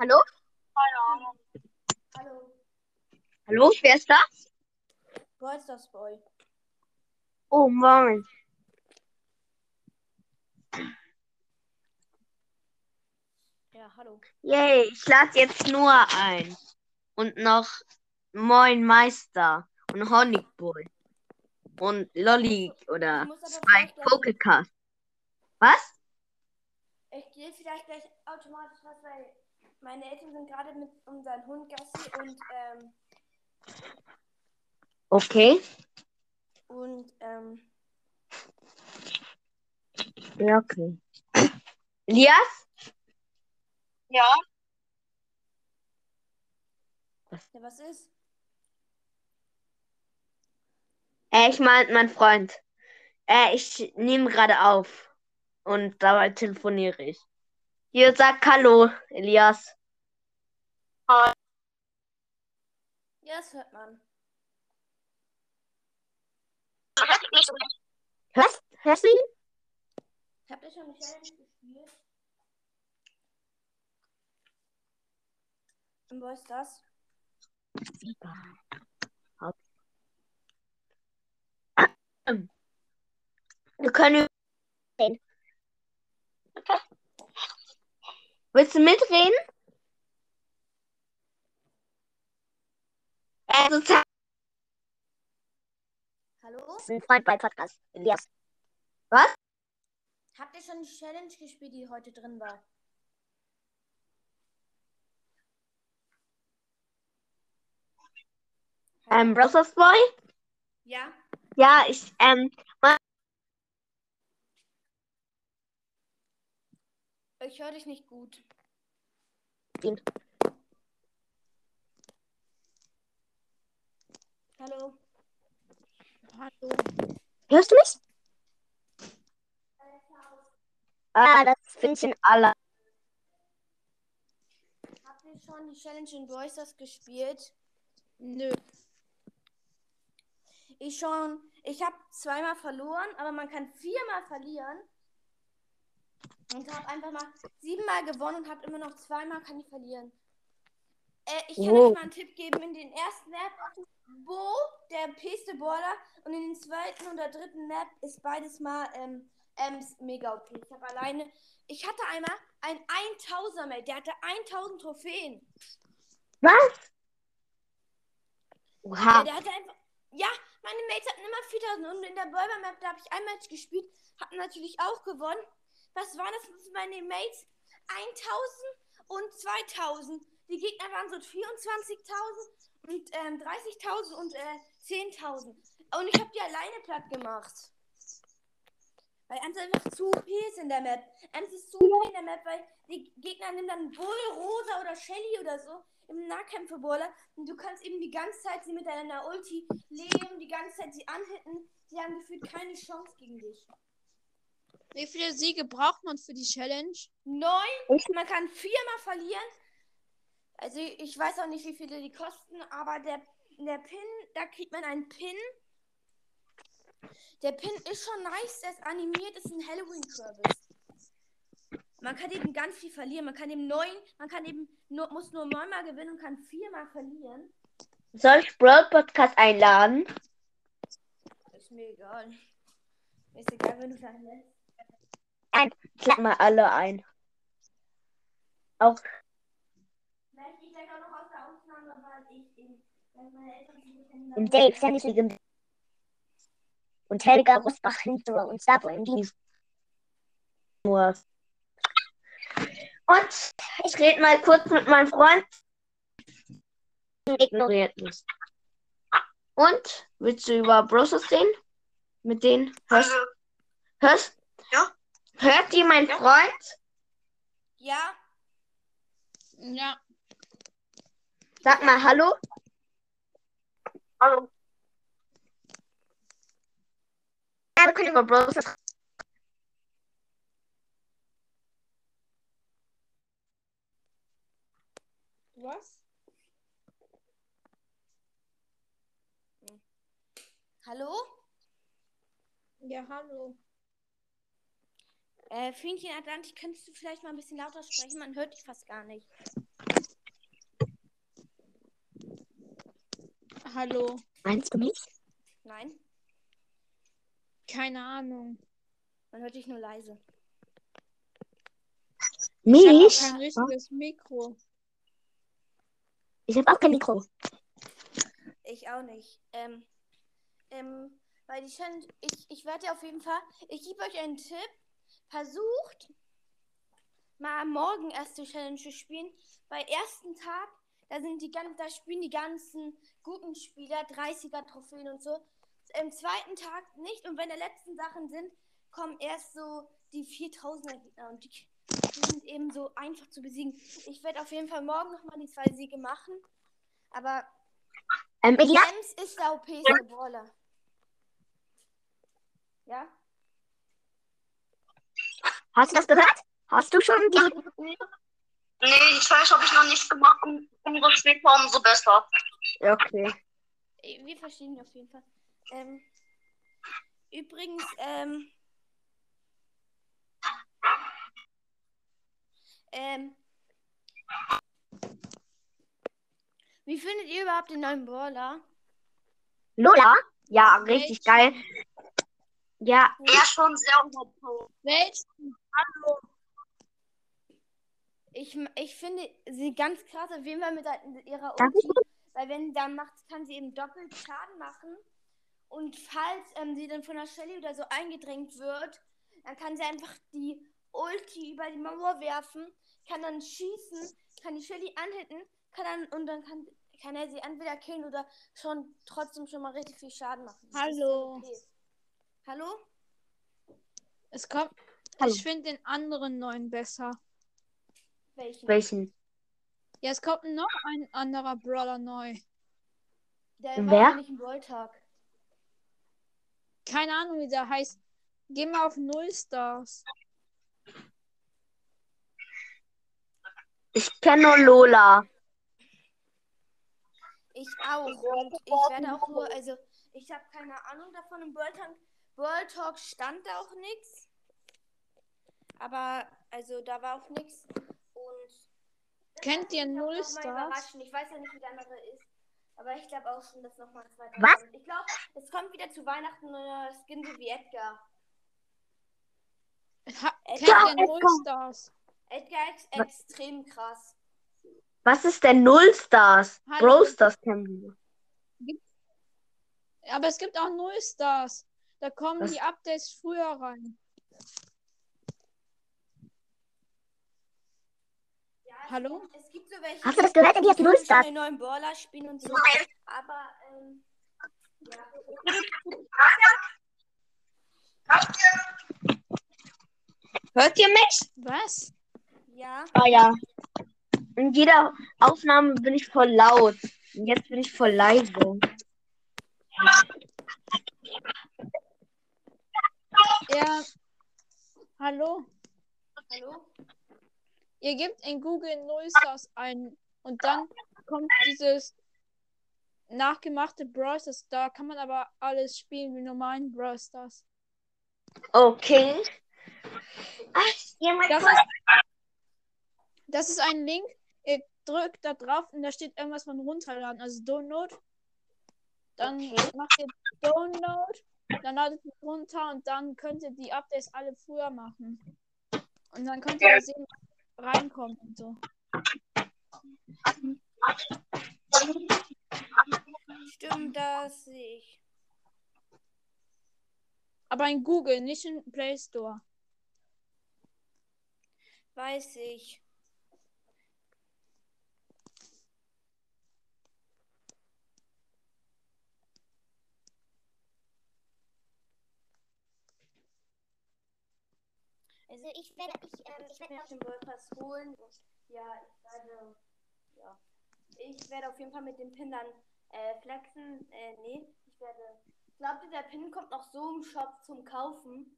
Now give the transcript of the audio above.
Hallo? Hallo. Hallo, wer ist da? Bolsters Boy. Oh, Moment. Ja, hallo. Yay, ich lade jetzt nur ein. Und noch Moin Meister und Honigboy. Und Lolly oder Spike Pokécast. Was? Ich gehe vielleicht gleich automatisch was, weil meine Eltern sind gerade mit unserem Hund Gassi und ähm, Okay. und ähm, Ja, okay. Elias? Ja. ja, was ist? Äh, ich mein, mein Freund. Äh, ich nehme gerade auf. Und dabei telefoniere ich. Hier, sag Hallo, Elias. Ja, das hört man. Hörst, hörst du ihn? Habt ihr schon Challenge gespielt? Und wo ist das? Wir können reden. Willst du mitreden? Äh, sozusagen Hallo? ein Freund bei Podcast. Elias. Habt ihr schon die Challenge gespielt, die heute drin war? Ähm, Brothers Boy? Ja? Ja, ich, ähm, Ich höre dich nicht gut. Ihn. Hallo? Hallo. hörst du mich? Ah, das finden alle. Habt ihr schon die Challenge in Voices gespielt? Nö. Ich schon. Ich habe zweimal verloren, aber man kann viermal verlieren. Und habe einfach mal siebenmal gewonnen und habe immer noch zweimal kann ich verlieren. Äh, ich kann Wow. euch mal einen Tipp geben. In den ersten Map, Bo, der Peste Border und in den zweiten und der dritten Map ist beides mal ähm, Ems mega OP. Ich habe alleine, ich hatte einmal ein 1000er Mate, der hatte 1000 Trophäen. Was? Ja, Oha. der hatte einfach. Ja, meine Mates hatten immer 4000 und in der Burger Map, da habe ich ein Match gespielt, hatten natürlich auch gewonnen. Was waren das für meine Mates? 1000 und 2000. Die Gegner waren so 24.000 und ähm, 30.000 und äh, 10.000. Und ich habe die alleine platt gemacht. Weil Ems einfach zu OP ist in der Map. Ems ist zu OP in der Map, weil die Gegner nehmen dann Bull, Rosa oder Shelly oder so im Nahkämpfer-Brawler und du kannst eben die ganze Zeit sie mit deiner Ulti leben, die ganze Zeit sie anhitten. Die haben gefühlt keine Chance gegen dich. Wie viele Siege braucht man für die Challenge? Neun, Ich- man kann viermal verlieren. Also ich weiß auch nicht, wie viele die kosten, aber der, der Pin, da kriegt man einen Pin. Der Pin ist schon nice, der ist animiert, ist ein Halloween-Kürbis. Man kann eben ganz viel verlieren. Man kann eben neun, man kann eben nur, muss nur neunmal gewinnen und kann viermal verlieren. Soll ich Brawl Podcast einladen? Ist mir egal. Ist egal, wenn du da Ich lade mal alle ein. Auch im Dave, Dennis Legend. Und Helga Rosbach Hinter und Sabo im Dienst. Und ich rede mal kurz mit meinem Freund. Ignoriert mich. Und willst du über Browsers reden? Mit denen? Hörst, hörst? Ja. Hört ihr mein Freund? Ja, Ja. Sag mal Hallo. Hallo. Ja, wir können über Browsers Was? hallo? Ja, hallo. Äh, Fähnchen Atlantik, könntest du vielleicht mal ein bisschen lauter sprechen? Man hört dich fast gar nicht. Hallo. Meinst du mich? Nein, Keine Ahnung. man hört dich nur leise. Ich habe auch Mich? kein richtiges Mikro. Ich habe auch kein Mikro. Ich auch nicht. Ähm, ähm, weil die Challenge, ich, ich werde auf jeden Fall, ich gebe euch einen Tipp. Versucht mal morgen erst die Challenge zu spielen. Bei ersten Tag, da sind die ganzen, da spielen die ganzen guten Spieler, 30er Trophäen und so. Im zweiten Tag nicht und wenn der letzten Sachen sind, kommen erst so die 4000er Gegner und die, die sind eben so einfach zu besiegen. Ich werde auf jeden Fall morgen nochmal die zwei Siege machen. Aber Ähm, ja, Ems ist der OP-ste Brawler. Ja? Hast du das gehört? Hast du schon die... Nee, die Challenge habe ich noch nicht gemacht. Um, umso später, umso besser. Okay. Wir verstehen auf jeden Fall. Ähm, übrigens, ähm, ähm, wie findet ihr überhaupt den neuen Brawler? Lola? Ja, richtig geil. Ja, Er ist schon sehr überpowered. Welchen? Ich, ich finde sie ganz krass, auf jeden Fall mit ihrer Ulti. Weil wenn sie dann macht, kann sie eben doppelt Schaden machen. Und falls ähm, sie dann von der Shelly oder so eingedrängt wird, dann kann sie einfach die Ulti über die Mauer werfen, kann dann schießen, kann die Shelly anhitten, kann dann und dann kann, kann er sie entweder killen oder schon trotzdem schon mal richtig viel Schaden machen. Das Hallo. okay. Hallo? Es kommt. Hallo. Ich finde den anderen neuen besser. Welchen? welchen? Ja, es kommt noch ein anderer Brawler neu. Der Wer? nicht im Wolltag. Keine Ahnung, wie der heißt. Geh mal auf Null Stars. Ich kenne nur Lola. Ich auch. Und ich werde auch nur, also ich habe keine Ahnung davon. Im World Talk, World Talk stand da auch nichts. Aber, also da war auch nichts. Und Kennt ihr Null Stars? Ich weiß ja nicht, wie der andere ist. Aber ich glaube auch schon, dass nochmal ein zweiter Was? kommt. Ich glaube, es kommt wieder zu Weihnachten ein neuer Skin so wie Edgar. Ha Edgar, kennt ihr Null. Stars? Edgar ist extrem krass. Was ist denn Null Stars? Hallo. Brawl Stars kennen wir. Aber es gibt auch Null Stars. Da kommen Was? die Updates früher rein. Hallo? Es gibt so welche. Hast du das gehört? Die hat die Null schon Stars. den neuen Brawler spielen und so. Aber, ähm, ja. Hört ihr mich? Was? Ja. Ah ja. In jeder Aufnahme bin ich voll laut. Und jetzt bin ich voll leise. Ja. Hallo? Hallo? Ihr gebt in Google Null Stars ein und dann kommt dieses nachgemachte Brawl Stars. Da kann man aber alles spielen wie normalen Brawl Stars. Okay. Das ist, das ist ein Link. Ihr drückt da drauf und da steht irgendwas von runterladen. Also Download. Dann Okay. macht ihr Download. Dann ladet ihr runter und dann könnt ihr die Updates alle früher machen. Und dann könnt ihr sehen, was reinkommt und so. Stimmt, das sehe ich. Aber in Google, nicht in Play Store. Weiß ich. Also ich werde ich, ähm, ich werde auf den Wolfers holen. Ja, ich werde ja. Ich werde auf jeden Fall mit dem Pin dann äh, flexen. Äh, nee, ich werde. Glaubt ihr, der Pin kommt noch so im Shop zum Kaufen?